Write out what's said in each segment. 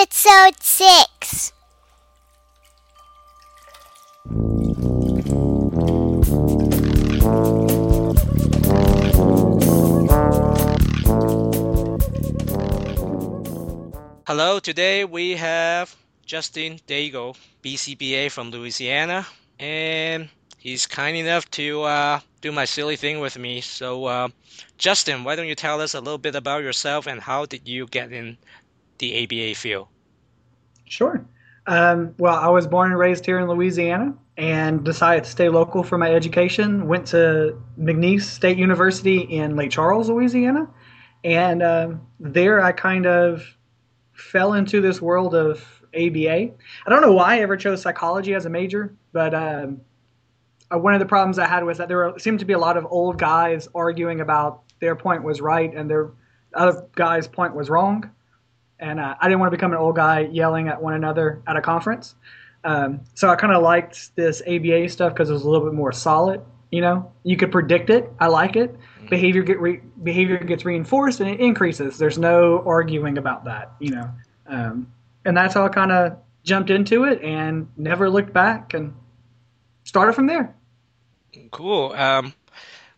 Episode 6 Hello, today we have Justin Dago, BCBA from Louisiana, and he's kind enough to uh, do my silly thing with me. So, uh, Justin, why don't you tell us a little bit about yourself and how did you get in the ABA field? Sure. Um, well, I was born and raised here in Louisiana and decided to stay local for my education. Went to McNeese State University in Lake Charles, Louisiana. And um, there I kind of fell into this world of ABA. I don't know why I ever chose psychology as a major, but um, uh, one of the problems I had was that there seemed to be a lot of old guys arguing about their point was right and their other guy's point was wrong. And uh, I didn't want to become an old guy yelling at one another at a conference. Um, so I kind of liked this ABA stuff because it was a little bit more solid. You know, you could predict it. I like it. Behavior get re- behavior gets reinforced and it increases. There's no arguing about that. You know, um, and that's how I kind of jumped into it and never looked back and started from there. Cool. Um,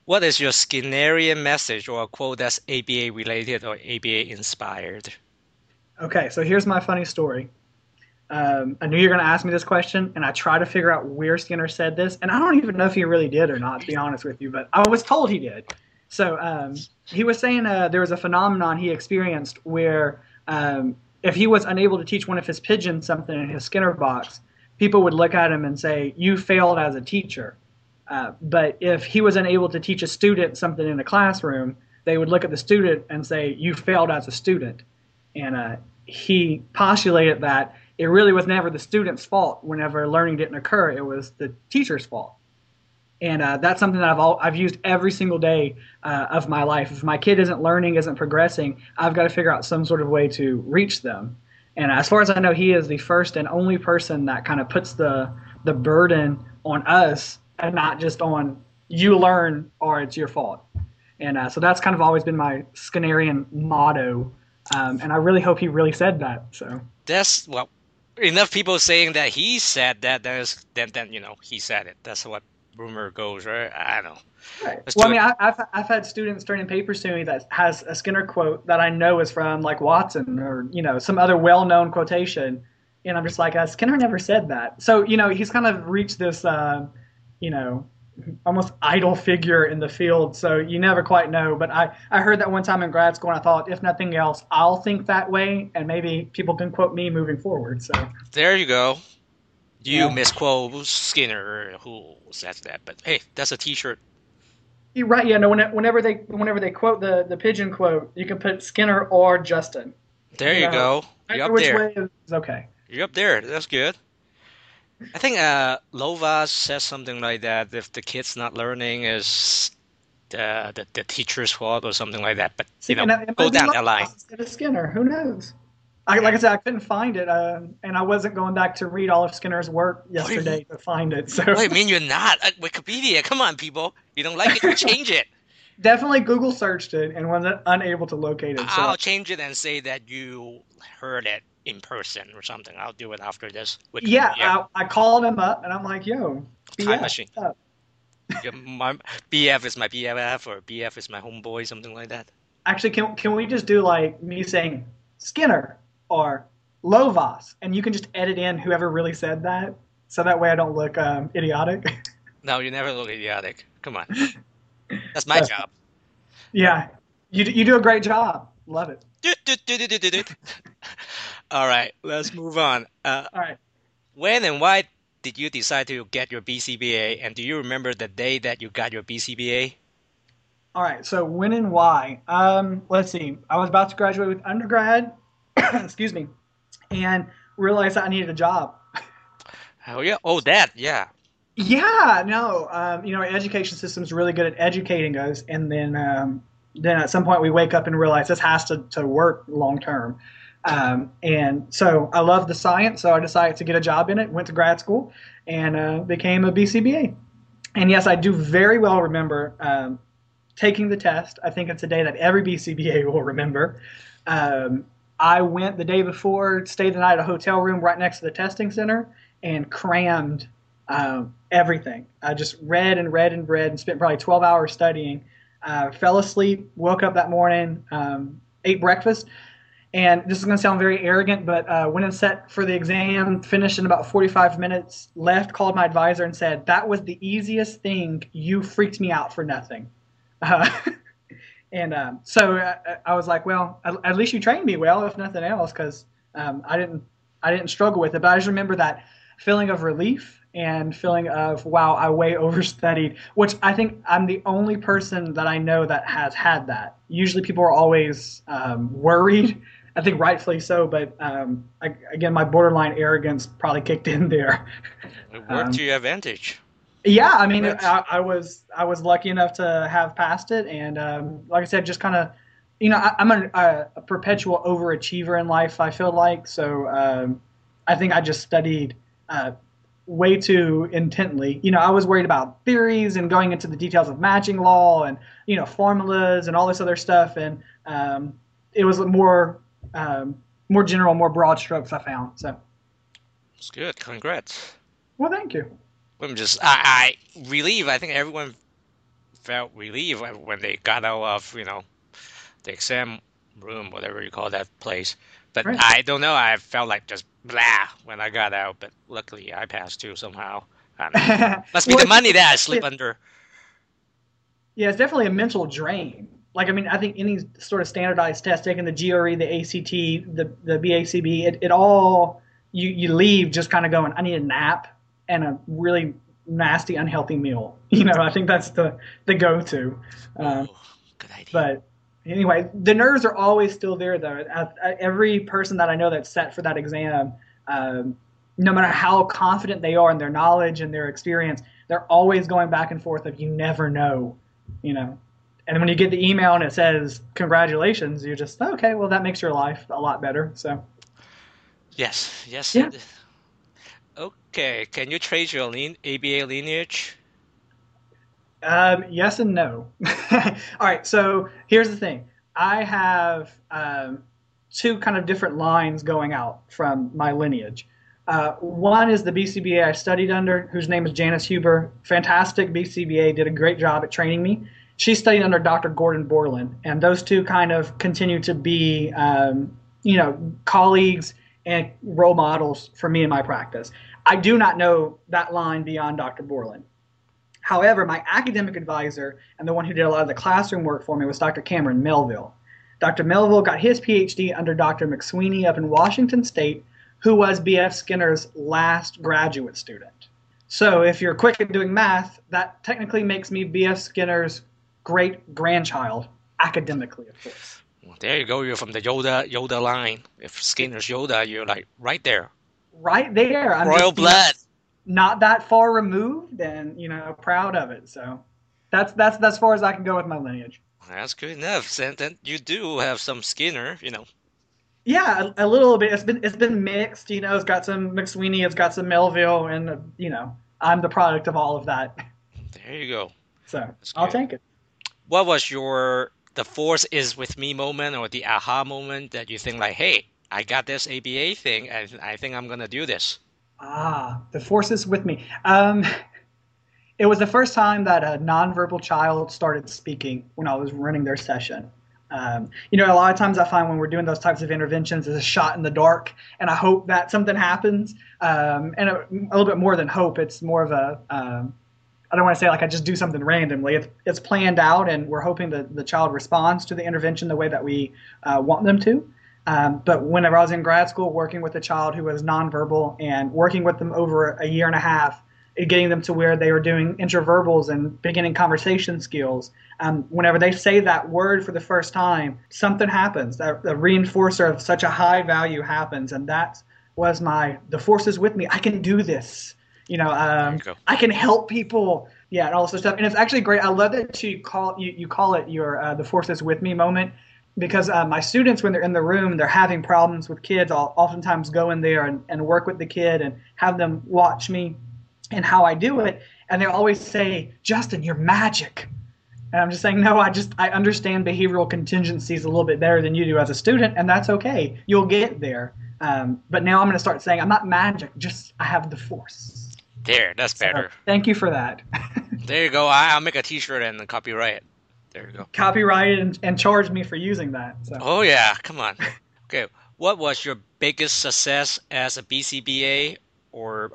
what is your Skinnerian message or a quote that's ABA related or ABA inspired? Okay, so here's my funny story. Um, I knew you were going to ask me this question, and I tried to figure out where Skinner said this, and I don't even know if he really did or not, to be honest with you, but I was told he did. So um, he was saying uh, there was a phenomenon he experienced where um, if he was unable to teach one of his pigeons something in his Skinner box, people would look at him and say, "You failed as a teacher." Uh, but if he was unable to teach a student something in a classroom, they would look at the student and say, "You failed as a student." And uh, he postulated that it really was never the student's fault whenever learning didn't occur; it was the teacher's fault. And uh, that's something that I've all, I've used every single day uh, of my life. If my kid isn't learning, isn't progressing, I've got to figure out some sort of way to reach them. And as far as I know, he is the first and only person that kind of puts the the burden on us and not just on you learn or it's your fault. And uh, so that's kind of always been my Skinnerian motto. Um, and I really hope he really said that. So That's well, enough people saying that he said that. There's then then you know he said it. That's what rumor goes, right? I don't know. Right. Well, I mean. I, I've, I've had students turn in papers to me that has a Skinner quote that I know is from like Watson or you know some other well-known quotation, and I'm just like, uh, Skinner never said that. So you know, he's kind of reached this, uh, you know, almost idol figure in the field. So you never quite know. But I I heard that one time in grad school, and I thought, if nothing else, I'll think that way, and maybe people can quote me moving forward. So There you go. You Yeah. misquote Skinner, who says that? But hey, that's a T-shirt. You're right. Yeah. No. Whenever, whenever they whenever they quote the the pigeon quote, you can put Skinner or Justin. There you Yeah. go. You're up which there. way is okay. You're up there. That's good. I think uh, Lovaas says something like that. If the kid's not learning, is the the, the teacher's fault or something like that. But you know, and it- it go down that line. Skinner, who knows? I, like I said, I couldn't find it, uh, and I wasn't going back to read all of Skinner's work yesterday to find it. So What do you mean you're not at Wikipedia? Come on, people. You don't like it, you change it. definitely Google searched it and was unable to locate it. So I'll change it and say that you heard it in person or something. I'll do it after this. yeah. I, I called him up and I'm like, "Yo, Time BF, machine. Yeah, my BF is my BFF or BF is my homeboy, something like that. Actually, can can we just do like me saying Skinner or Lovaas, and you can just edit in whoever really said that, so that way I don't look um, idiotic. No, you never look idiotic. Come on. That's my job. yeah, you you do a great job. Love it. All right, let's move on. Uh, All right. when and why did you decide to get your BCBA? And do you remember the day that you got your BCBA? All right, so when and why? Um, let's see. I was about to graduate with undergrad, excuse me, and realized that I needed a job. Oh yeah. Oh, that. Yeah. Yeah, no, um, you know, our education system's really good at educating us, and then um, then at some point we wake up and realize this has to, to work long term. Um, and so I love the science, so I decided to get a job in it. Went to grad school and uh, became a BCBA. And yes, I do very well remember um, taking the test. I think it's a day that every BCBA will remember. Um, I went the day before, stayed the night at a hotel room right next to the testing center, and crammed um, everything. I just read and read and read and spent probably 12 hours studying. Uh, fell asleep, woke up that morning, um, ate breakfast, and this is going to sound very arrogant, but uh, went and set for the exam, finished in about 45 minutes, left, called my advisor, and said, That was the easiest thing. You freaked me out for nothing. Uh, and um, so I, uh, I, was like, Well, at, at, least you trained me well, if nothing else, because um, I didn't I didn't struggle with it. But I just remember that feeling of relief and feeling of wow i way overstudied which i think i'm the only person that i know that has had that usually people are always um, worried I think rightfully so, but um, I, again, my borderline arrogance probably kicked in there. It worked um, to your advantage. Yeah, I mean, I, I, was I was lucky enough to have passed it, and um, like I said, just kind of, you know, I, am a, a, perpetual overachiever in life. I feel like so. Um, I think I just studied uh, way too intently. You know, I was worried about theories and going into the details of matching law and you know formulas and all this other stuff, and um, it was more um, more general, more broad strokes. I found so. It's good. Congrats. Well, thank you. I'm just I, I relieve. I think everyone felt relieved when they got out of you know the exam room, whatever you call that place. But right. I don't know. I felt like just blah when I got out. But luckily, I passed too somehow. must be well, the money that I sleep under. Yeah, it's definitely a mental drain like I mean, I think any sort of standardized test, taking the GRE, the ACT, the the BACB, it, it all you you leave just kind of going, I need a nap and a really nasty, unhealthy meal. You know, I think that's the the go to. Um, good idea. But anyway, the nerves are always still there though. I, I, every person that I know that's set for that exam, um, no matter how confident they are in their knowledge and their experience, they're always going back and forth of you never know, you know and when you get the email and it says congratulations, you're just okay. Well, that makes your life a lot better. So. Yes. Yes. Yeah. Okay. Can you trace your lean, ABA lineage? Um, yes and no. All right. So here's the thing. I have um, two kind of different lines going out from my lineage. Uh, one is the BCBA I studied under, whose name is Janice Huber. Fantastic BCBA, did a great job at training me she studied under Dr. Gordon Borland, and those two kind of continue to be, um, you know, colleagues and role models for me in my practice. I do not know that line beyond Dr. Borland. However, my academic advisor and the one who did a lot of the classroom work for me was Dr. Cameron Melville. Dr. Melville got his PhD under Dr. McSweeney up in Washington State, who was B.F. Skinner's last graduate student. So, if you're quick at doing math, that technically makes me B.F. Skinner's great grandchild academically, of course. Well, there you go. You're from the Yoda Yoda line. If Skinner's Yoda, you're like right there. Right there. I'm Royal just, blood. You know, not that far removed, and you know, proud of it. So that's that's that's as far as I can go with my lineage. That's good enough. And then you do have some Skinner, you know. Yeah, a, a, little bit. It's been it's been mixed. You know, it's got some McSweeney, it's got some Melville, and you know, I'm the product of all of that. There you go. So I'll take it what was your the force is with me moment or the aha moment that you think like, hey, I got this ABA thing and I think I'm gonna do this? Ah, the force is with me. Um, it was the first time that a nonverbal child started speaking when I was running their session. Um, you know, a lot of times I find when we're doing those types of interventions, it's a shot in the dark, and I hope that something happens. Um, and a, a, little bit more than hope, it's more of a um, I don't want to say like I just do something randomly. It's, it's planned out, and we're hoping that the child responds to the intervention the way that we uh, want them to. Um, but whenever I was in grad school, working with a child who was nonverbal and working with them over a year and a half, getting them to where they were doing intraverbals and beginning conversation skills. Um, whenever they say that word for the first time, something happens. The reinforcer of such a high value happens, and that was my the force is with me. I can do this. You know, um, you I can help people. Yeah, and all this stuff. And it's actually great. I love that you call you, you call it your uh, the forces with me moment because uh, my students when they're in the room they're having problems with kids i'll oftentimes go in there and, and work with the kid and have them watch me and how i do it and they always say justin you're magic And I'm just saying, no, I just I understand behavioral contingencies a little bit better than you do as a student, and that's okay. You'll get there. Um, but now I'm going to start saying I'm not magic, just I have the force. There, that's So, better. thank you for that. There you go. I, I'll make a T-shirt and copyright. There you go. Copyright and, and charged me for using that. So. Oh yeah, come on. Okay, what was your biggest success as a BCBA or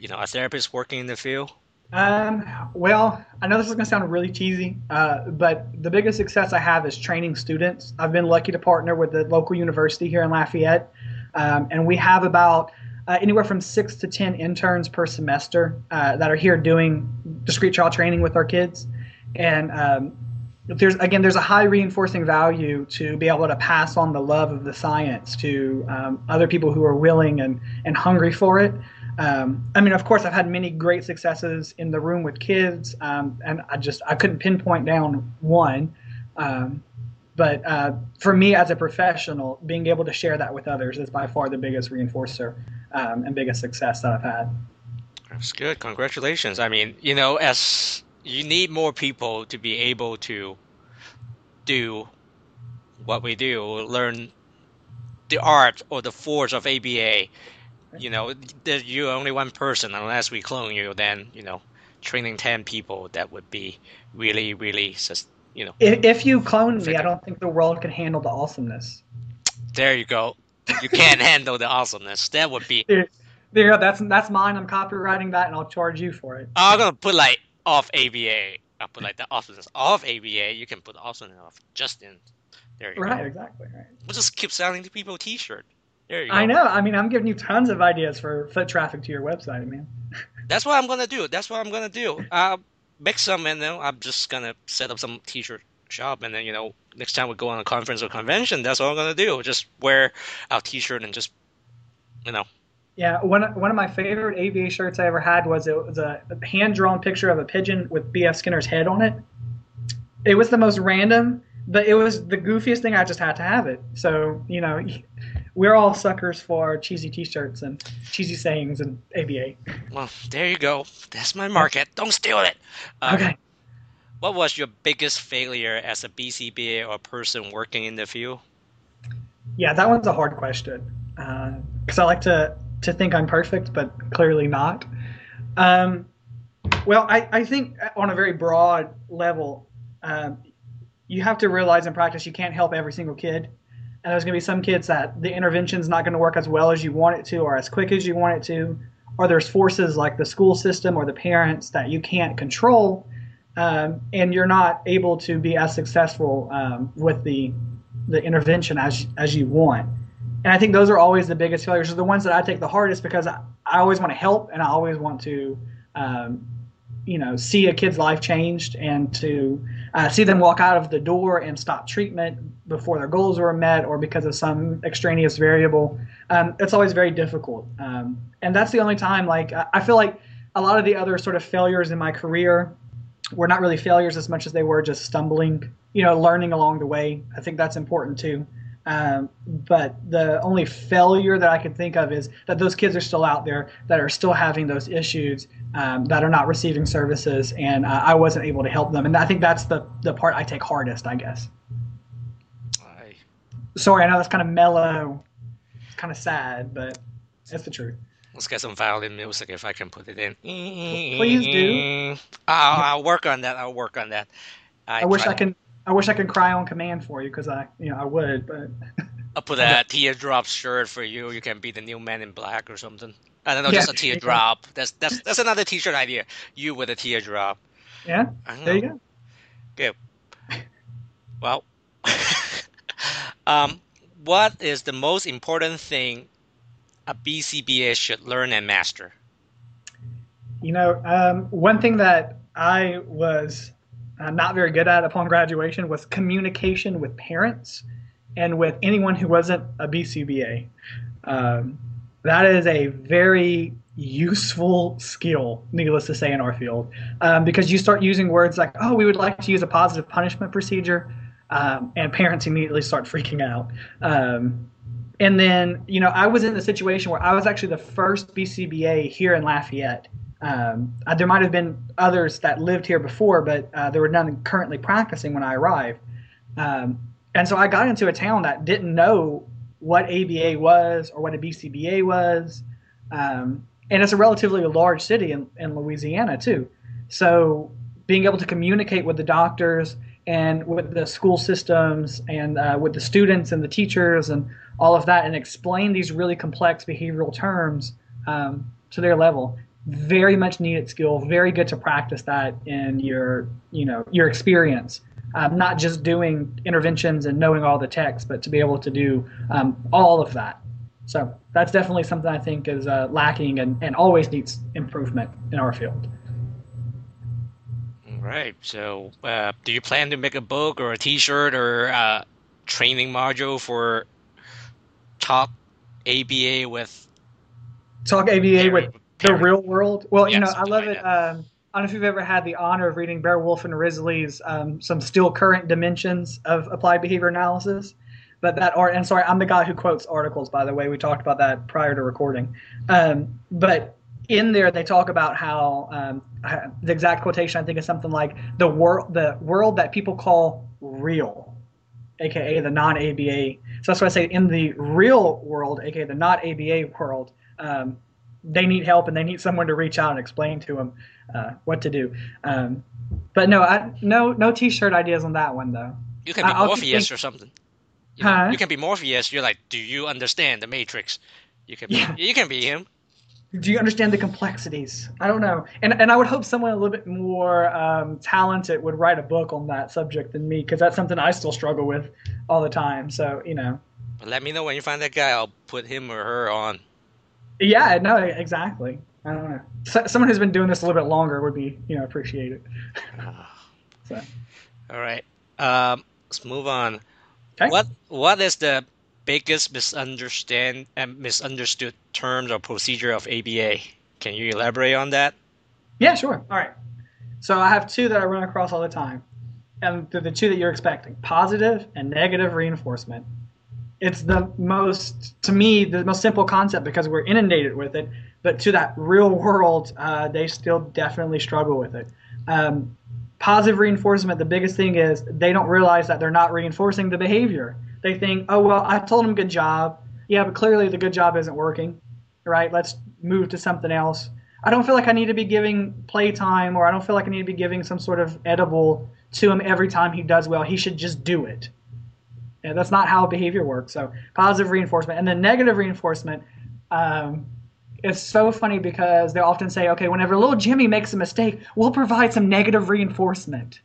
you know a therapist working in the field? Um, well, I know this is going to sound really cheesy, uh, but the biggest success I have is training students. I've been lucky to partner with the local university here in Lafayette, um, and we have about uh, anywhere from six to ten interns per semester uh, that are here doing discrete trial training with our kids. And um, there's again, there's a high reinforcing value to be able to pass on the love of the science to um, other people who are willing and and hungry for it. Um, I mean, of course, I've had many great successes in the room with kids, um, and I just I couldn't pinpoint down one. Um, but uh, for me, as a professional, being able to share that with others is by far the biggest reinforcer um, and biggest success that I've had. That's good. Congratulations. I mean, you know, as you need more people to be able to do what we do, learn the art or the force of ABA. You know, you're only one person. Unless we clone you, then you know, training ten people that would be really, really, you know. If, if you clone me, I don't think the world can handle the awesomeness. There you go. You can't handle the awesomeness. That would be. There, there you go. That's that's mine. I'm copywriting that, and I'll charge you for it. I'm gonna put like off ABA. I'll put like the awesomeness off ABA. You can put awesomeness off Justin. There you Right, go. Right. Exactly. Right. We'll just keep selling the people T-shirt. There you go. I know. I mean, I'm giving you tons of ideas for foot traffic to your website, man. That's what I'm gonna do. That's what I'm gonna do. I'll make some, and then I'm just gonna set up some T-shirt shop, and then you know, next time we go on a conference or convention, that's what I'm gonna do. Just wear our T-shirt and just, you know, Yeah, one one of my favorite ABA shirts I ever had was it was a hand drawn picture of a pigeon with B.F. Skinner's head on it. It was the most random, but it was the goofiest thing. I just had to have it. So you know, we're all suckers for cheesy T-shirts and cheesy sayings and ABA. well, there you go. That's my market. Don't steal it. Um, Okay. What was your biggest failure as a BCBA or person working in the field? Yeah, that one's a hard question because I like to to think I'm perfect, but clearly not. Um, well, I, I think on a very broad level, um, you have to realize in practice you can't help every single kid, and there's going to be some kids that the intervention's not going to work as well as you want it to, or as quick as you want it to, or there's forces like the school system or the parents that you can't control, um, and you're not able to be as successful um, with the the intervention as as you want. And I think those are always the biggest failures. Are the ones that I take the hardest because I, I always want to help and I always want to, um, you know, see a kid's life changed and to uh, see them walk out of the door and stop treatment before their goals were met or because of some extraneous variable. Um, it's always very difficult. Um, and that's the only time. Like I I feel like a lot of the other sort of failures in my career were not really failures as much as they were just stumbling, you know, learning along the way. I think that's important too. Um, but the only failure that I can think of is that those kids are still out there that are still having those issues um, that are not receiving services, and uh, I wasn't able to help them. And I think that's the the part I take hardest, I guess. I, Sorry, I know that's kind of mellow, it's kind of sad, but it's the truth. Let's get some violin music if I can put it in. Please do. I'll, I'll work on that. I'll work on that. I wish I can. I wish I could cry on command for you because I, you know, I would, but I'll put a teardrop shirt for you. You can be the new man in black or something. I don't know, Yeah, just a teardrop. That's that's that's another T-shirt idea. You with a teardrop. yeah, I there you go. go. Well, um, what is the most important thing a BCBA should learn and master? You know, um, one thing that I was uh, not very good at upon graduation was communication with parents and with anyone who wasn't a BCBA. Um, that is a very useful skill, needless to say, in our field, um, because you start using words like, "Oh, we would like to use a positive punishment procedure," um, and parents immediately start freaking out. Um, and then, you know, I was in the situation where I was actually the first BCBA here in Lafayette Um, uh, there might have been others that lived here before, but uh, there were none currently practicing when I arrived. Um, and so I got into a town that didn't know what ABA was or what a BCBA was. Um, and it's a relatively large city in, in Louisiana, too. So being able to communicate with the doctors and with the school systems and uh, with the students and the teachers and all of that and explain these really complex behavioral terms um, to their level. Very much needed skill very good to practice that in your you know your experience. Um, not just doing interventions and knowing all the text but to be able to do um, all of that. So that's definitely something i think is uh, lacking and, and always needs improvement in our field Right. So, uh, do you plan to make a book or a T-shirt or a training module for Talk ABA with Talk ABA with the real world? Well, Yeah, you know, I love it. Um, I don't know if you've ever had the honor of reading Baer Wolf and Risley's um, some still current dimensions of applied behavior analysis. But that art, and sorry, I'm the guy who quotes articles, by the way. We talked about that prior to recording. Um, but in there, they talk about how um, uh, the exact quotation I think is something like the world, the world that people call real, aka the non-ABA. So that's why I say in the real world, aka the not ABA world, um, they need help and they need someone to reach out and explain to them uh, what to do. Um, but no, I, no, no T-shirt ideas on that one though. You can be I- Morpheus or something. You, know, Huh? you can be Morpheus. You're like, do you understand the Matrix? You can. Be, Yeah. You can be him. Do you understand the complexities? I don't know, and and I would hope someone a little bit more um, talented would write a book on that subject than me because that's something I still struggle with all the time. So you know, But let me know when you find that guy. I'll put him or her on. yeah, no, exactly. I don't know. So, someone who's been doing this a little bit longer would be you know appreciated. So All right. Um, let's move on. Okay. What What is the biggest misunderstand and misunderstood terms or procedure of ABA? Can you elaborate on that? Yeah, sure. All right. So I have two that I run across all the time, and the two that you're expecting: positive and negative reinforcement. It's the most, to me, the most simple concept because we're inundated with it. But to that real world, uh, they still definitely struggle with it. Um, positive reinforcement, the biggest thing is they don't realize that they're not reinforcing the behavior. They think, oh well, I told them good job. Yeah, but clearly the good job isn't working. Right? Let's move to something else. I don't feel like I need to be giving playtime or I don't feel like I need to be giving some sort of edible to him every time he does well. He should just do it. Yeah, that's not how behavior works. So positive reinforcement and then negative reinforcement. Um, it's so funny because they often say, okay, whenever little Jimmy makes a mistake, we'll provide some negative reinforcement.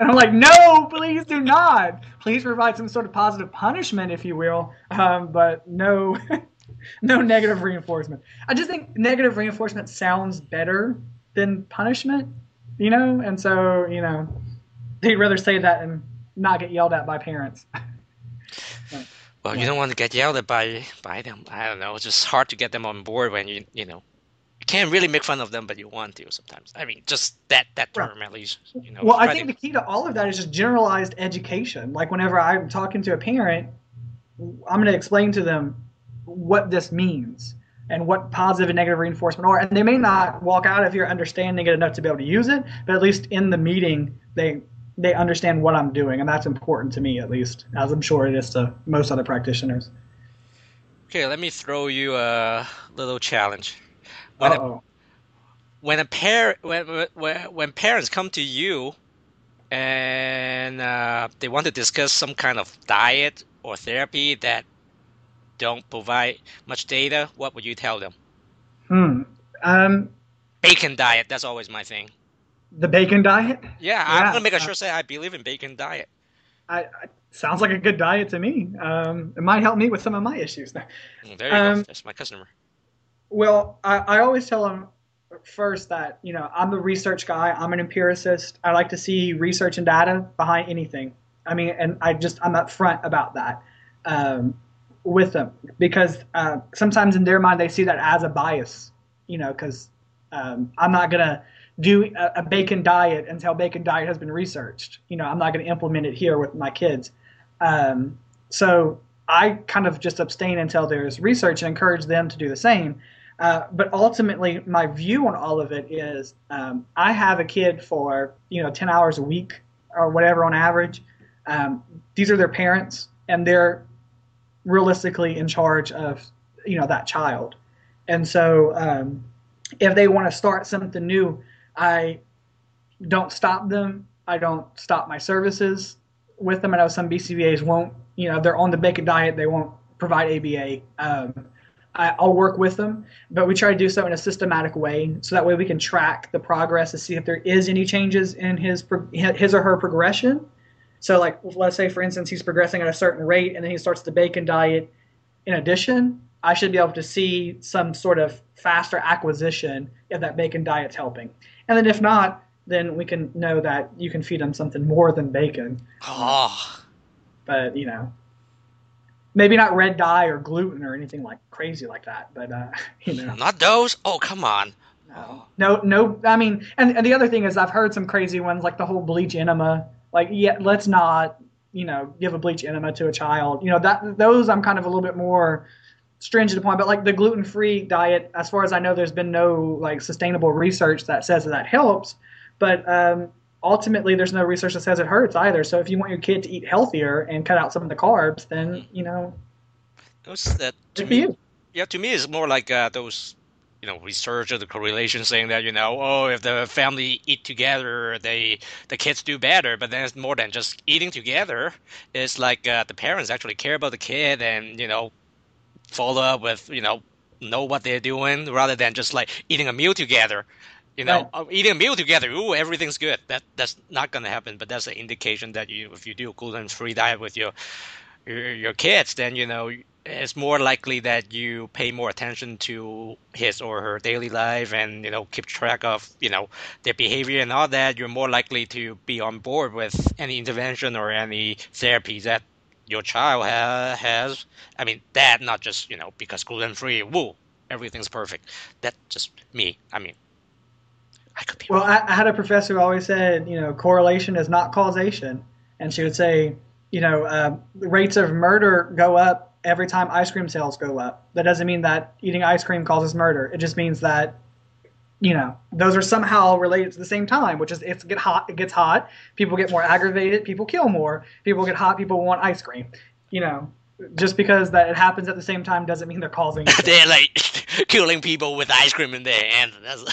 And I'm like, no, please do not. Please provide some sort of positive punishment, if you will, um, but no, no negative reinforcement. I just think negative reinforcement sounds better than punishment, you know, and so you know, they'd rather say that and not get yelled at by parents. Well, you don't want to get yelled at by by them. I don't know. It's just hard to get them on board when you you know can't really make fun of them, but you want to sometimes. I mean, just that that Right. term at least. You know. Well, I think to- the key to all of that is just generalized education. Like whenever I'm talking to a parent, I'm going to explain to them what this means and what positive and negative reinforcement are. And they may not walk out of here understanding it enough to be able to use it, but at least in the meeting, they they understand what I'm doing, and that's important to me at least, as I'm sure it is to most other practitioners. okay, let me throw you a little challenge. When a, when a pair when, when when parents come to you and uh, they want to discuss some kind of diet or therapy that don't provide much data, what would you tell them? Hmm. Um, Bacon diet. That's always my thing. the bacon diet. Yeah, I'm gonna make a uh, sure say I believe in bacon diet. I, I sounds like a good diet to me. Um, it might help me with some of my issues. Mm, There you go. Um, That's my customer. Well, I, I always tell them first that you know I'm a research guy. I'm an empiricist. I like to see research and data behind anything. I mean, and I just I'm upfront about that um, with them because uh, sometimes in their mind they see that as a bias. You know, because um, I'm not gonna do a, a bacon diet until bacon diet has been researched. You know, I'm not gonna implement it here with my kids. Um, so I kind of just abstain until there's research and encourage them to do the same. Uh, but ultimately, my view on all of it is um, I have a kid for you know 10 hours a week or whatever on average. Um, these are their parents, and they're realistically in charge of you know that child. And so, um, if they want to start something new, I don't stop them. I don't stop my services with them. I know some BCBAs won't. You know, they're on the bacon diet. They won't provide ABA. Um, I, will work with them, but we try to do so in a systematic way, so that way we can track the progress to see if there is any changes in his his or her progression. So, like, let's say, for instance, he's progressing at a certain rate, and then he starts the bacon diet. In addition, I should be able to see some sort of faster acquisition if that bacon diet's helping. And then if not, then we can know that you can feed them something more than bacon. Oh. But you know, maybe not red dye or gluten or anything like crazy like that. But uh, you know, not those. Oh, come on. No, no, no. I mean, and, and the other thing is, I've heard some crazy ones like the whole bleach enema. Like, yeah, let's not, you know, give a bleach enema to a child. You know, that those I'm kind of a little bit more stringent upon. But like the gluten free diet, as far as I know, there's been no like sustainable research that says that, that helps. But um, ultimately there's no research that says it hurts either. So if you want your kid to eat healthier and cut out some of the carbs, then you know, those that to me, you. yeah, to me it's more like uh, those you know research or the correlation saying that you know oh if the family eat together they the kids do better. But then it's more than just eating together. It's like uh, the parents actually care about the kid and you know follow up with you know know what they're doing rather than just like eating a meal together you know, right. Uh, eating a meal together, ooh, everything's good. That that's not gonna happen, but that's an indication that you, if you do a gluten-free diet with your, your your kids, then you know it's more likely that you pay more attention to his or her daily life and you know keep track of you know their behavior and all that. You're more likely to be on board with any intervention or any therapy that your child ha- has. I mean, that not just you know because gluten-free, woo, everything's perfect. That's just me. I mean, I could be well, I, I, had a professor who always said, you know, correlation is not causation, and she would say, you know, uh, rates of murder go up every time ice cream sales go up. That doesn't mean that eating ice cream causes murder. It just means that, you know, those are somehow related to the same time, which is it's get hot, it gets hot, people get more aggravated, people kill more, people get hot, people want ice cream. You know, just because that it happens at the same time doesn't mean they're causing. they're like killing people with ice cream in their hands.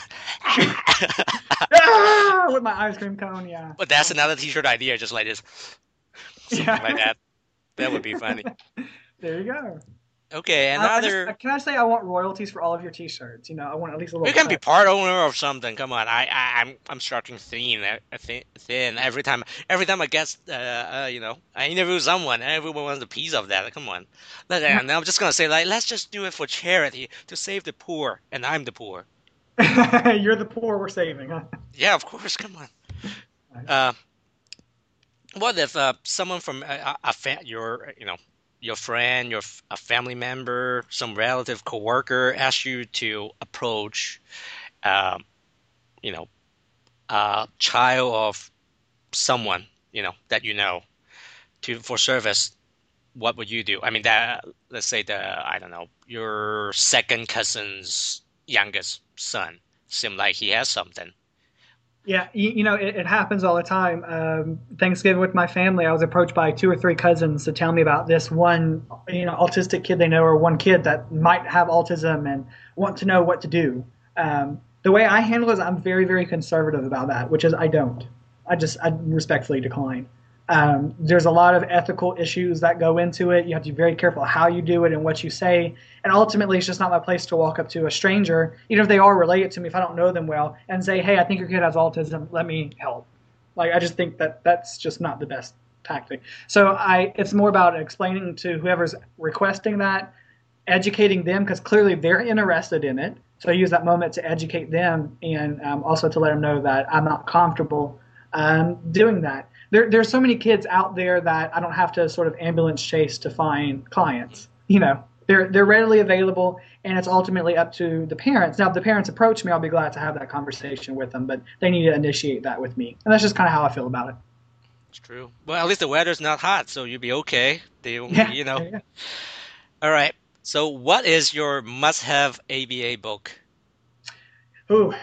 ah, with my ice cream cone, yeah. But that's another T-shirt idea, just like this, something yeah. like that. That would be funny. there you go. Okay, another. just, can I say I want royalties for all of your T-shirts? You know, I want at least a little. You can cut. be part owner of something. Come on, I, I I'm I'm starting thin, uh, thin every time. Every time I get, uh, uh, you know, I interview someone, everyone wants a piece of that. Come on, and I'm just gonna say like, let's just do it for charity to save the poor, and I'm the poor. You're the poor we're saving, huh? Yeah, of course. Come on. Uh, what if uh, someone from a, a fa- your, you know, your friend, your a family member, some relative, coworker asks you to approach, um, you know, a child of someone you know that you know to for service what would you do? I mean that let's say the i don't know your second cousin's youngest son seem like he has something yeah, you, you know, it, it, happens all the time. Um, Thanksgiving with my family, I was approached by two or three cousins to tell me about this one, you know, autistic kid they know, or one kid that might have autism and want to know what to do. Um, the way I handle it is I'm very, very conservative about that, which is I don't. I just I respectfully decline. Um, there's a lot of ethical issues that go into it. You have to be very careful how you do it and what you say. And ultimately, it's just not my place to walk up to a stranger, even if they are related to me, if I don't know them well, and say, "Hey, I think your kid has autism. Let me help." Like I just think that that's just not the best tactic. So I, it's more about explaining to whoever's requesting that, educating them because clearly they're interested in it. So I use that moment to educate them and um, also to let them know that I'm not comfortable um, doing that there, there's so many kids out there that I don't have to sort of ambulance chase to find clients. You know, they're they're readily available, and it's ultimately up to the parents. Now, if the parents approach me, I'll be glad to have that conversation with them, but they need to initiate that with me, and that's just kind of how I feel about it. It's true. Well, at least the weather's not hot, so you'll be okay. They, yeah, you know. Yeah. All right. So, what is your must-have ABA book? Ooh,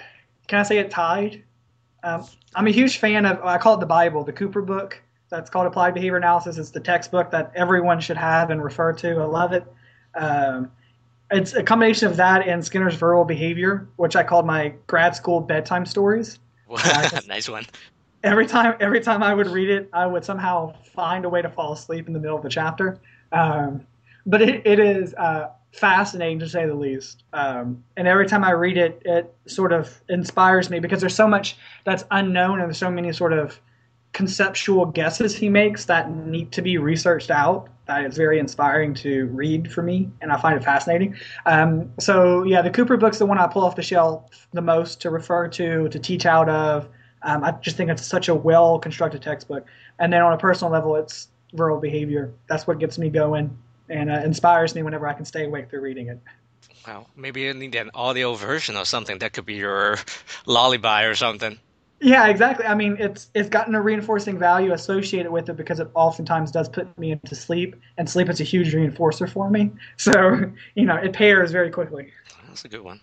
can I say it tied? Um, I'm a huge fan of. I call it the Bible, the Cooper book. That's called Applied Behavior Analysis. It's the textbook that everyone should have and refer to. I love it. Um, it's a combination of that and Skinner's Verbal Behavior, which I called my grad school bedtime stories. nice one. Every time, every time I would read it, I would somehow find a way to fall asleep in the middle of the chapter. Um, but it, it is uh, fascinating to say the least. Um, and every time I read it, it sort of inspires me because there's so much that's unknown and there's so many sort of conceptual guesses he makes that need to be researched out. That is very inspiring to read for me, and I find it fascinating. Um, so yeah, the Cooper book's the one I pull off the shelf the most to refer to, to teach out of. Um, I just think it's such a well constructed textbook. And then on a personal level, it's verbal behavior. That's what gets me going and uh, inspires me whenever I can stay awake through reading it. Wow, maybe you need an audio version or something. That could be your lullaby or something. Yeah, exactly. I mean, it's it's gotten a reinforcing value associated with it because it oftentimes does put me into sleep, and sleep is a huge reinforcer for me. So, you know, it pairs very quickly. That's a good one.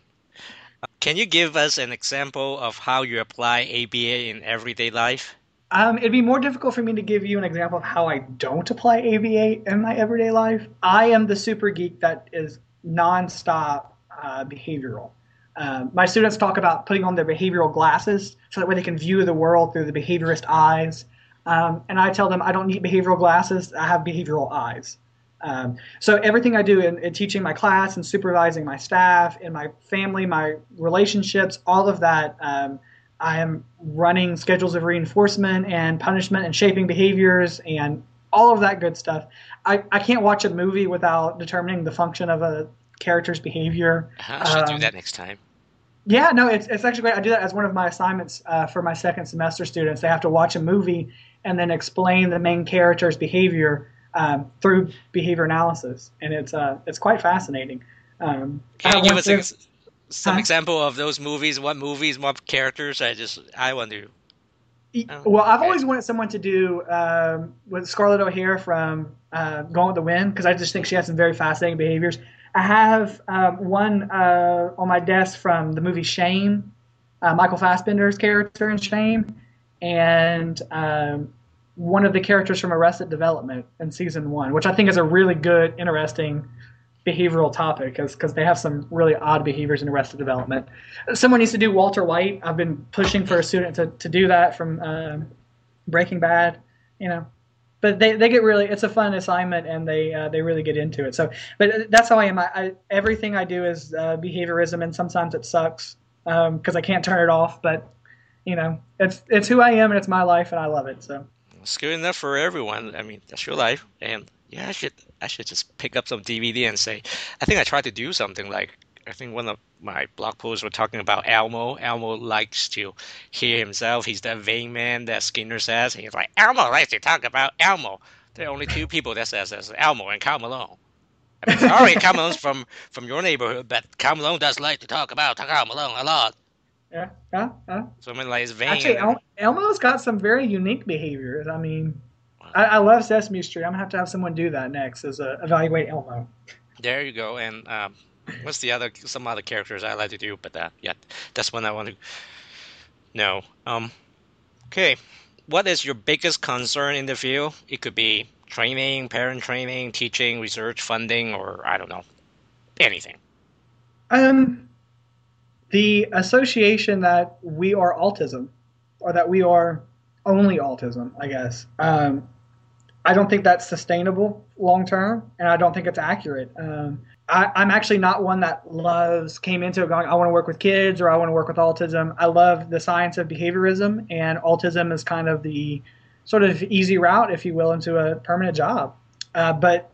Can you give us an example of how you apply ABA in everyday life? Um, it'd be more difficult for me to give you an example of how I don't apply ABA in my everyday life. I am the super geek that is nonstop uh, behavioral. Um, my students talk about putting on their behavioral glasses so that way they can view the world through the behaviorist eyes. Um, and I tell them I don't need behavioral glasses, I have behavioral eyes. Um, so everything I do in, in, teaching my class and supervising my staff, in my family, my relationships, all of that, um, I am running schedules of reinforcement and punishment and shaping behaviors and all of that good stuff. I, I can't watch a movie without determining the function of a character's behavior. I should do um, that next time. Yeah, no, it's, it's actually great. I do that as one of my assignments uh, for my second semester students. They have to watch a movie and then explain the main character's behavior um, through behavior analysis, and it's uh, it's quite fascinating. Um, Can you give us some huh? example of those movies? What movies? What characters? I just I want to. Oh, well, I've always wanted someone to do um, with Scarlett O'Hara from uh, Gone with the Wind because I just think she has some very fascinating behaviors. I have um, one uh, on my desk from the movie Shame, uh, Michael Fassbender's character in Shame, and um, one of the characters from Arrested Development in season one, which I think is a really good, interesting behavioral topic because they have some really odd behaviors in Arrested Development. Someone needs to do Walter White. I've been pushing for a student to, to do that from uh, Breaking Bad, you know. But they, they get really it's a fun assignment and they uh, they really get into it. So but that's how i am. I, I everything i do is uh, behaviorism and sometimes it sucks because um, i can't turn it off. But you know it's it's who i am and it's my life and i love it so. It's good enough for everyone. I mean that's your life and yeah should i should just pick up some dvd and say i think i tried to do something like I think one of my blog posts were talking about Elmo. Elmo likes to hear himself. He's that vain man that Skinner says. He's like, Elmo likes to talk about Elmo. There are only two people that says this, Elmo and Karl Malone. I mean, sorry, Karl Malone's from, from your neighborhood, but Karl Malone does like to talk about Karl Malone a lot. Yeah, yeah, yeah. So I mean, like, it's vain. Actually, El- Elmo's got some very unique behaviors. I mean, I, I, love Sesame Street. I'm gonna have to have someone do that next as a evaluate Elmo. There you go, and um, What's the other some other characters I like to do, but that yeah, that's one I want to know. Um, okay, what is your biggest concern in the field? It could be training, parent training, teaching, research, funding, or I don't know, anything. Um, the association that we are autism, or that we are only autism, I guess. Um, I don't think that's sustainable long term, and I don't think it's accurate. Um, I, am actually not one that loves came into it going I want to work with kids or I want to work with autism. I love the science of behaviorism, and autism is kind of the sort of easy route, if you will, into a permanent job. Uh, but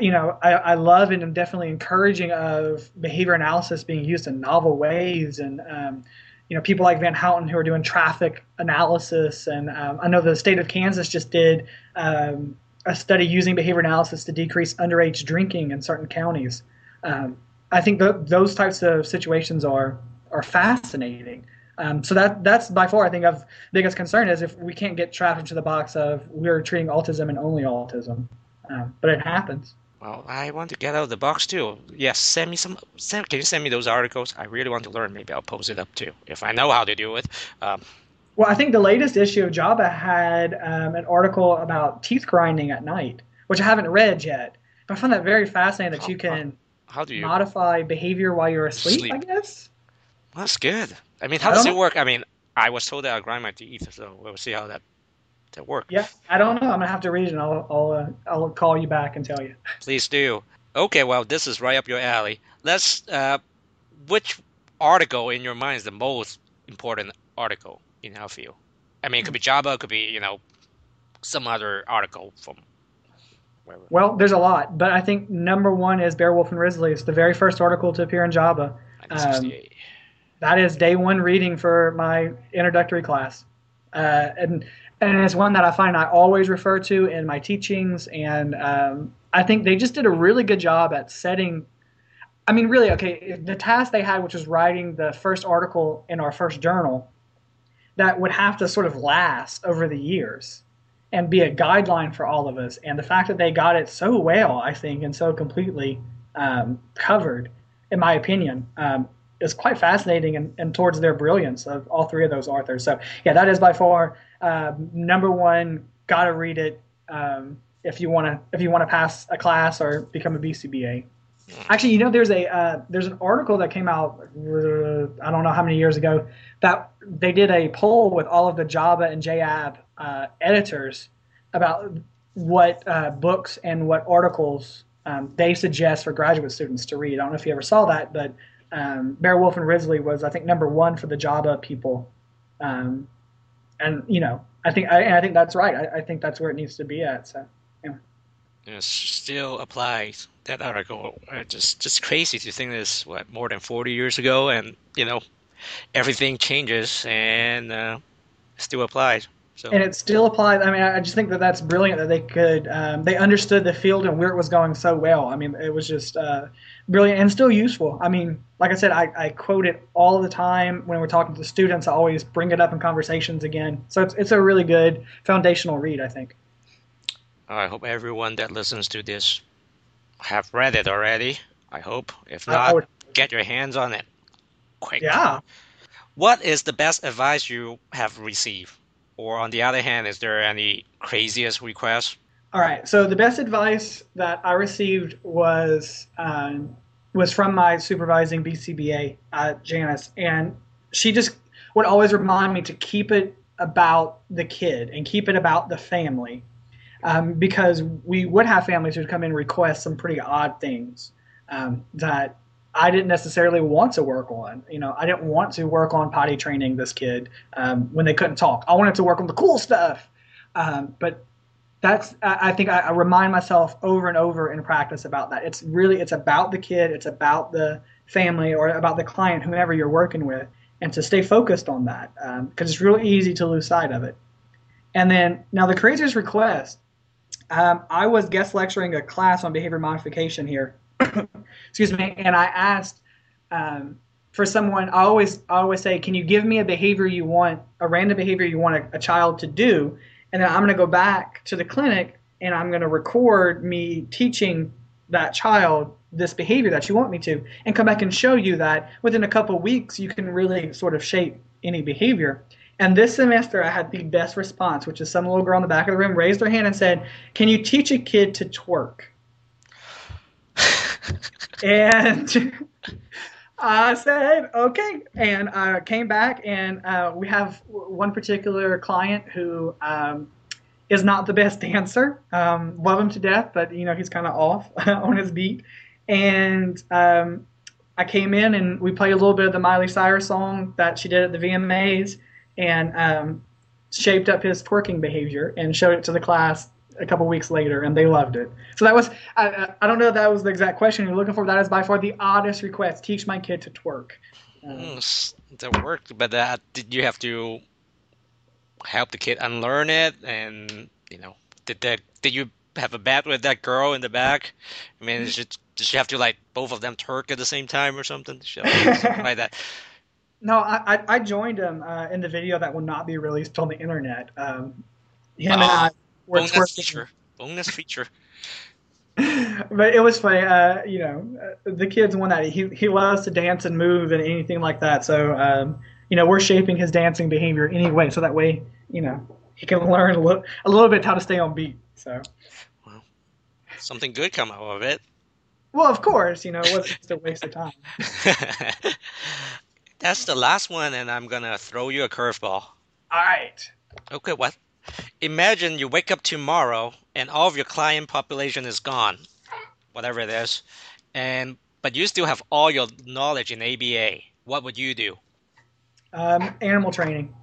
you know, I, I, love and am definitely encouraging of behavior analysis being used in novel ways, and um, you know, people like Van Houten who are doing traffic analysis, and um, I know the state of Kansas just did. Um, a study using behavior analysis to decrease underage drinking in certain counties. Um, I think the, those types of situations are are fascinating. Um, so that that's by far I think of biggest concern is if we can't get trapped into the box of we're treating autism and only autism, um, but it happens. Well, I want to get out of the box too. Yes, send me some. Send, can you send me those articles? I really want to learn. Maybe I'll post it up too if I know how to do it. Um, Well, I think the latest issue of JABA had um, an article about teeth grinding at night, which I haven't read yet. But I found that very fascinating that you can how do you? modify behavior while you're asleep, Sleep. I guess. That's good. I mean, how I does it know. work? I mean, I was told that I grind my teeth, so we'll see how that that works. Yeah, I don't know. I'm gonna have to read it. and I'll I'll, uh, I'll call you back and tell you. Please do. Okay, well, this is right up your alley. Let's. Uh, which article in your mind is the most important article in our field? I mean, it could be JABA, it could be you know, some other article from wherever. Well, there's a lot, but I think number one is Baer Wolf and Risley. It's the very first article to appear in JABA. 1968. That is day one reading for my introductory class, uh, and and it's one that I find I always refer to in my teachings, and um, I think they just did a really good job at setting. I mean, really, okay, the task they had, which was writing the first article in our first journal, that would have to sort of last over the years and be a guideline for all of us. And the fact that they got it so well, I think, and so completely um, covered, in my opinion, um, is quite fascinating and, and towards their brilliance of all three of those authors. So, yeah, that is by far um, number one. Got to read it um, if you want to if you want to pass a class or become a BCBA. Actually, you know, there's a uh, there's an article that came out uh, I don't know how many years ago that they did a poll with all of the JABA and JAB uh, editors about what uh, books and what articles um, they suggest for graduate students to read. I don't know if you ever saw that, but um, Baer Wolf and Risley was I think number one for the JABA people, um, and you know I think I, I think that's right. I, I think that's where it needs to be at. So. It still applies. That article, uh, just just crazy to think this what more than forty years ago, and you know, everything changes and uh, still applies. So and it still applies. I mean, I just think that that's brilliant that they could um, they understood the field and where it was going so well. I mean, it was just uh, brilliant and still useful. I mean, like I said, I, I quote it all the time when we're talking to students. I always bring it up in conversations again. So it's it's a really good foundational read, I think. I hope everyone that listens to this have read it already. I hope. If not, would- get your hands on it quick. Yeah. What is the best advice you have received? Or on the other hand, is there any craziest request? All right. So the best advice that I received was um, was from my supervising BCBA, uh, Janice, and she just would always remind me to keep it about the kid and keep it about the family, um, because we would have families who'd come in and request some pretty odd things um, that I didn't necessarily want to work on. You know, I didn't want to work on potty training this kid um, when they couldn't talk. I wanted to work on the cool stuff, um, but that's I I think I, I remind myself over and over in practice about that. It's really it's about the kid, it's about the family or about the client, whomever you're working with, and to stay focused on that because it's really easy to lose sight of it. And then now the craziest request. Um, I was guest lecturing a class on behavior modification here. Excuse me, and I asked um, for someone. I always I always say, can you give me a behavior you want, a random behavior you want a, a child to do, and then I'm going to go back to the clinic and I'm going to record me teaching that child this behavior that you want me to, and come back and show you that within a couple weeks you can really sort of shape any behavior. And this semester, I had the best response, which is some little girl in the back of the room raised her hand and said, "Can you teach a kid to twerk?" And I said, okay. And I came back, and uh, we have one particular client who um, is not the best dancer. Um, love him to death, but you know he's kind of off on his beat. And um, I came in, and we played a little bit of the Miley Cyrus song that she did at the VMAs, and um, shaped up his twerking behavior and showed it to the class a couple weeks later, and they loved it. So that was I, I- I don't know if that was the exact question you're looking for. That is by far the oddest request. Teach my kid to twerk. Um, Mm, s- that worked, but that did you have to help the kid unlearn it? And you know, did that did you have a bet with that girl in the back? I mean, is it, did she have to like both of them twerk at the same time or something? She something like that. no, I, I, I joined him uh, in the video that will not be released on the internet. Um, him and Oh, I were Bonus twerking. feature. Bonus feature. but it was funny. Uh, you know, the kids won that. He he loves to dance and move and anything like that. So um, you know, we're shaping his dancing behavior anyway, so that way, you know, he can learn a little a little bit how to stay on beat. So. well, Something good come out of it. Well, of course, you know, it wasn't just a waste of time. That's the last one, and I'm gonna throw you a curveball. All right. Okay, what? Imagine you wake up tomorrow and all of your client population is gone, whatever it is, and but you still have all your knowledge in ABA. What would you do? Um, animal training.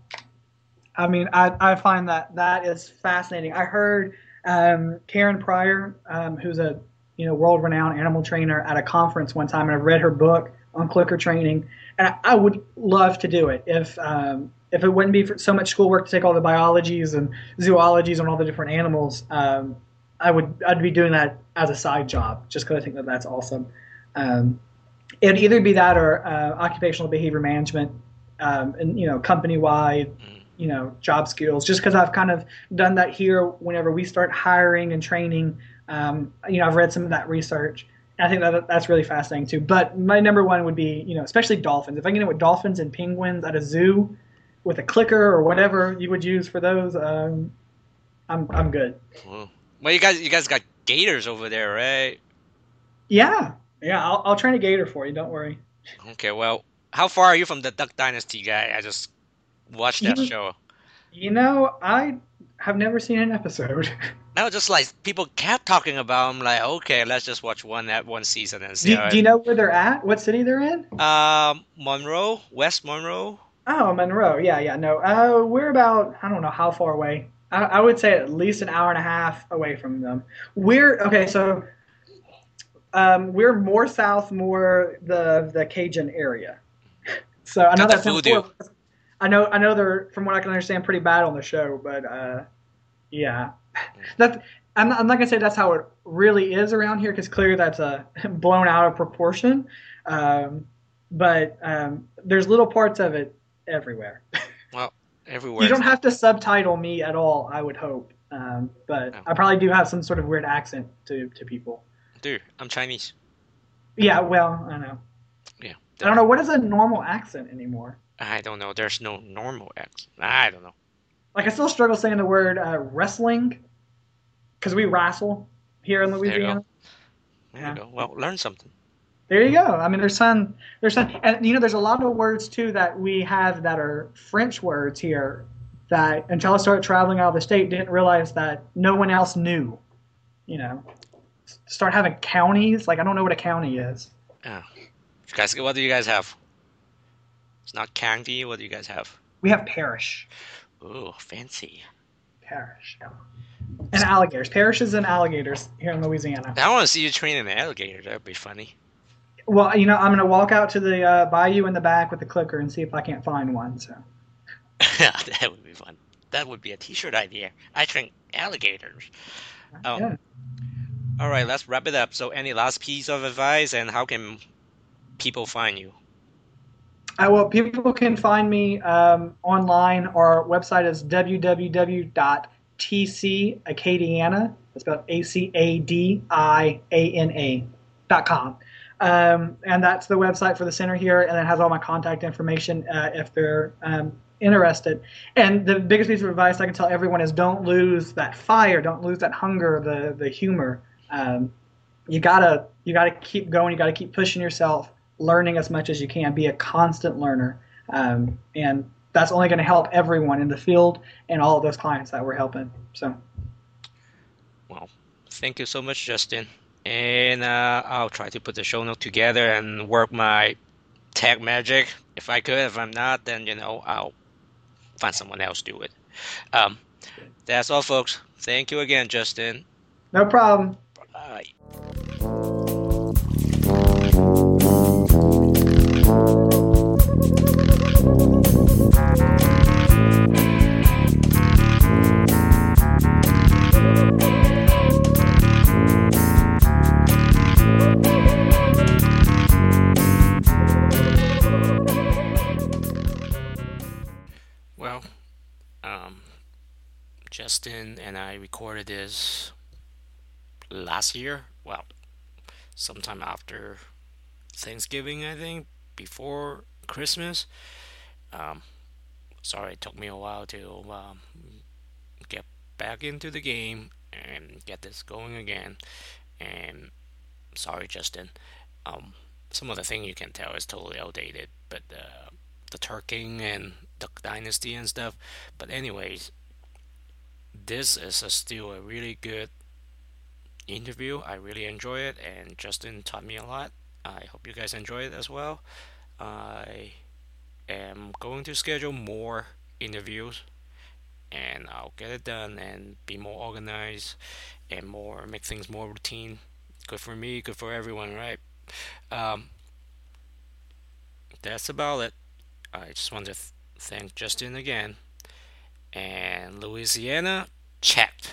I mean, I, I find that that is fascinating. I heard um, Karen Pryor, um, who's a you know world-renowned animal trainer, at a conference one time, and I read her book on clicker training, and I, I would love to do it if um, if it wouldn't be for so much schoolwork to take all the biologies and zoologies on all the different animals. Um, I would I'd be doing that as a side job just because I think that that's awesome. Um, it'd either be that or uh, occupational behavior management, um, and you know company wide you know job skills just because i've kind of done that here whenever we start hiring and training um, you know i've read some of that research i think that that's really fascinating too but my number one would be you know especially dolphins if i can get in with dolphins and penguins at a zoo with a clicker or whatever you would use for those um, i'm i'm good well you guys you guys got gators over there right yeah yeah i'll, I'll train a gator for you don't worry okay well how far are you from the duck dynasty guy i just watched that you, show? You know, I have never seen an episode. No, just like people kept talking about. I'm like, okay, let's just watch one that one season and see. Do, do you know where they're at? What city they're in? Um, Monroe, West Monroe. Oh, Monroe. Yeah, yeah. No, uh, we're about I don't know how far away. I, I would say at least an hour and a half away from them. We're okay. So, um, we're more south, more the the Cajun area. So I know that's voodoo. I know, I know they're from what I can understand pretty bad on the show, but uh, yeah, that I'm not, I'm not gonna say that's how it really is around here because clearly that's uh, blown out of proportion. Um, but um, there's little parts of it everywhere. Well, everywhere. you don't have to subtitle me at all. I would hope, um, but No. I probably do have some sort of weird accent to to people. Dude, I'm Chinese. Yeah, well, I know. Yeah. I don't know what is a normal accent anymore. I don't know. There's no normal accent. I don't know. Like I still struggle saying the word uh, wrestling because we wrestle here in you go. Louisiana. There Yeah. you go. Well, learn something. There you go. I mean, there's some, there's some, and you know, there's a lot of words too that we have that are French words here that until I started traveling out of the state, didn't realize that no one else knew. You know, start having counties. Like I don't know what a county is. You guys, what do you guys have? It's not county. What do you guys have? We have parish, Ooh, fancy. parish, and alligators. Parishes and alligators here in Louisiana. I want to see you train an alligator. That'd be funny. Well, you know, I'm gonna walk out to the uh, bayou in the back with the clicker and see if I can't find one. So. that would be fun. That would be a T-shirt idea. I train alligators. Oh. Yeah. All right, let's wrap it up. So, any last piece of advice, and how can people find you? Uh, well, people can find me um, online. Our website is www.tcacadiana. That's spelled A C A D I A N A dot com. Um, and that's the website for the center here, and it has all my contact information uh, if they're um, interested. And the biggest piece of advice I can tell everyone is don't lose that fire, don't lose that hunger, the the humor. Um, you gotta you gotta keep going. You gotta keep pushing yourself, learning as much as you can. Be a constant learner, um, and that's only going to help everyone in the field and all of those clients that we're helping. So Well, thank you so much, Justin. And uh, I'll try to put the show note together and work my tag magic if I could. If I'm not, then you know I'll find someone else to do it. Um, that's all, folks. Thank you again, Justin. no problem. Bye. And I recorded this last year. Well, sometime after Thanksgiving, I think, before Christmas. Um, sorry, it took me a while to um, get back into the game and get this going again. And sorry, Justin. Um, some of the thing you can tell is totally outdated, but uh, the Turking and Duck Dynasty and stuff. But anyways, this is a, still a really good interview. I really enjoy it, and Justin taught me a lot. I hope you guys enjoy it as well. I am going to schedule more interviews and I'll get it done and be more organized and more make things more routine. Good for me, good for everyone, right? Um, that's about it. I just want to th- thank Justin again. And Louisiana checked.